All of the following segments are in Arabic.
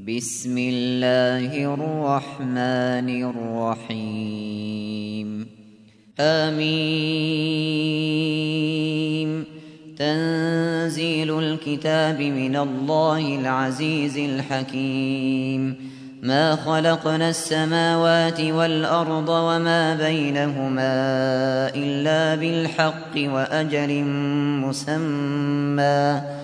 بسم الله الرحمن الرحيم. آمين. تنزيل الكتاب من الله العزيز الحكيم. ما خلقنا السماوات والأرض وما بينهما إلا بالحق وأجل مسمى.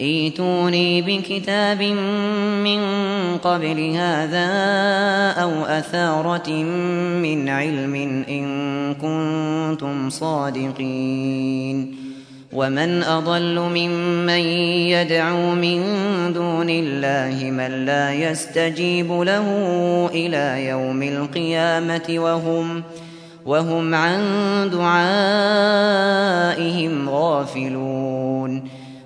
ايتوني بكتاب من قبل هذا أو أثارة من علم إن كنتم صادقين. ومن أضل ممن يدعو من دون الله من لا يستجيب له إلى يوم القيامة وهم وهم عن دعائهم غافلون.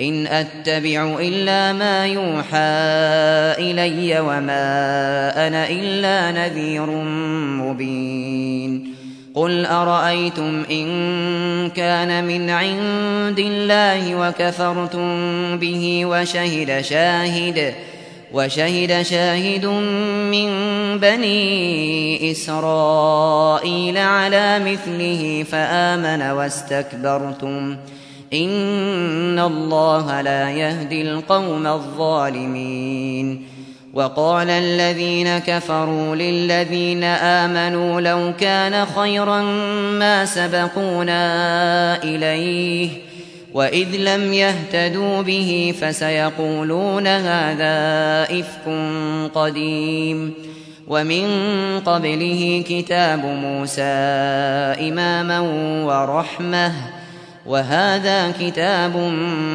إن أتبع إلا ما يوحى إلي وما أنا إلا نذير مبين. قل أرأيتم إن كان من عند الله وكفرتم به وشهد شاهد وشهد شاهد من بني إسرائيل على مثله فآمن واستكبرتم. إن الله لا يهدي القوم الظالمين وقال الذين كفروا للذين آمنوا لو كان خيرا ما سبقونا إليه وإذ لم يهتدوا به فسيقولون هذا إفك قديم ومن قبله كتاب موسى إماما ورحمة وهذا كتاب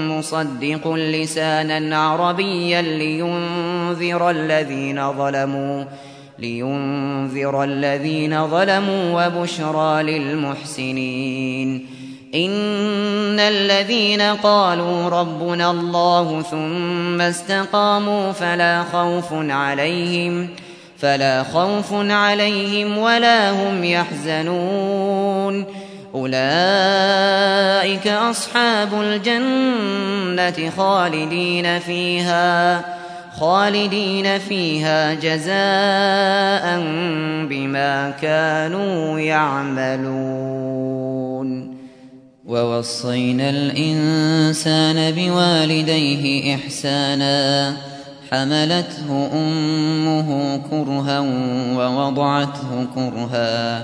مصدق لسانا عربيا لينذر الذين ظلموا لينذر الذين ظلموا وبشرى للمحسنين. إن الذين قالوا ربنا الله ثم استقاموا فلا خوف عليهم فلا خوف عليهم ولا هم يحزنون. أولئك أصحاب الجنة خالدين فيها خالدين فيها جزاء بما كانوا يعملون. ووصينا الإنسان بوالديه إحسانا حملته أمه كرها ووضعته كرها.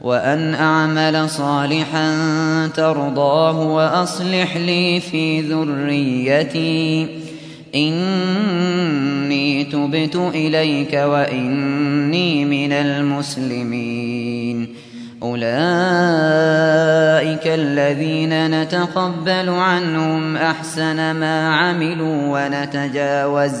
وأن أعمل صالحا ترضاه وأصلح لي في ذريتي. إني تبت إليك وإني من المسلمين. أولئك الذين نتقبل عنهم أحسن ما عملوا ونتجاوز.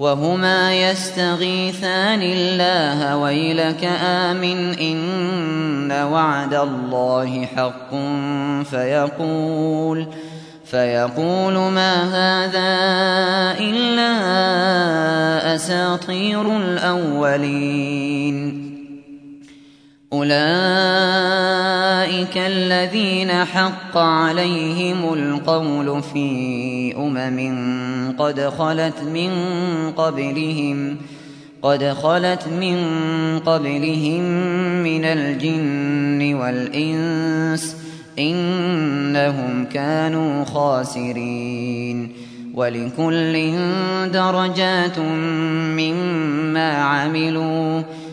وهما يستغيثان الله ويلك آمن إن وعد الله حق فيقول فيقول ما هذا إلا أساطير الأولين. أولئك الذين حق عليهم القول في أمم قد خلت من قبلهم قد خلت من قبلهم من الجن والإنس إنهم كانوا خاسرين. ولكل درجات مما عملوا.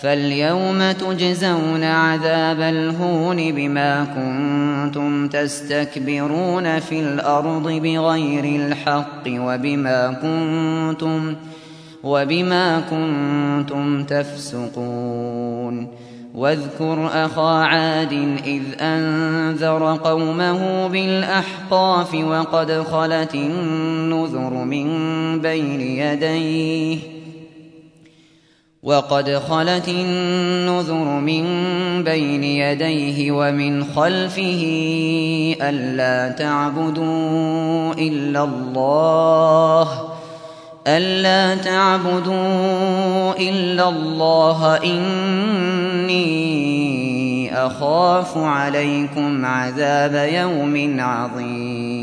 فاليوم تجزون عذاب الهون بما كنتم تستكبرون في الأرض بغير الحق وبما كنتم وبما كنتم تفسقون. واذكر أخا عاد إذ أنذر قومه بالأحقاف وقد خلت النذر من بين يديه. وقد خلت النذر من بين يديه ومن خلفه ألا تعبدوا إلا الله ألا تعبدوا إلا الله إني أخاف عليكم عذاب يوم عظيم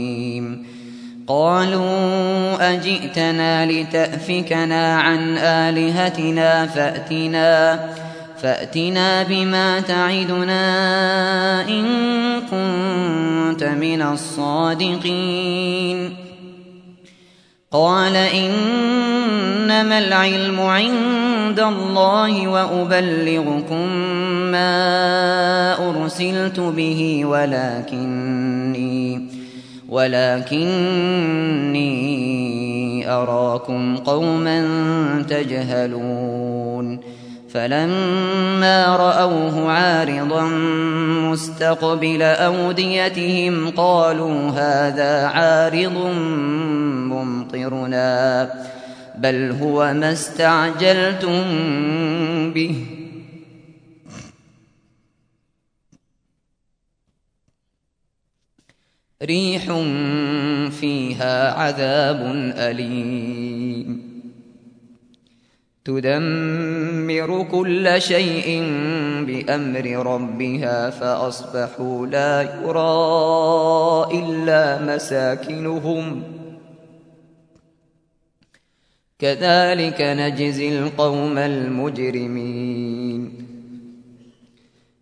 قالوا أجئتنا لتأفكنا عن آلهتنا فأتنا فأتنا بما تعدنا إن كنت من الصادقين. قال إنما العلم عند الله وأبلغكم ما أرسلت به ولكني ولكني أراكم قوما تجهلون. فلما رأوه عارضا مستقبل أوديتهم قالوا هذا عارض ممطرنا بل هو ما استعجلتم به. ريح فيها عذاب أليم. تدمر كل شيء بأمر ربها فأصبحوا لا يرى إلا مساكنهم. كذلك نجزي القوم المجرمين.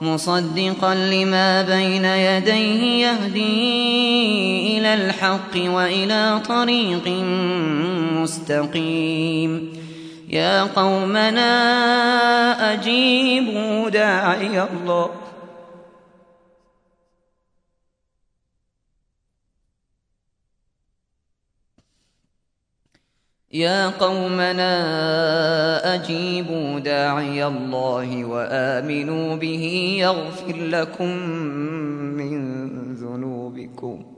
مصدقا لما بين يديه يهدي إلى الحق وإلى طريق مستقيم. يا قومنا أجيبوا داعي الله. يا قومنا أجيبوا داعي الله وآمنوا به يغفر لكم من ذنوبكم.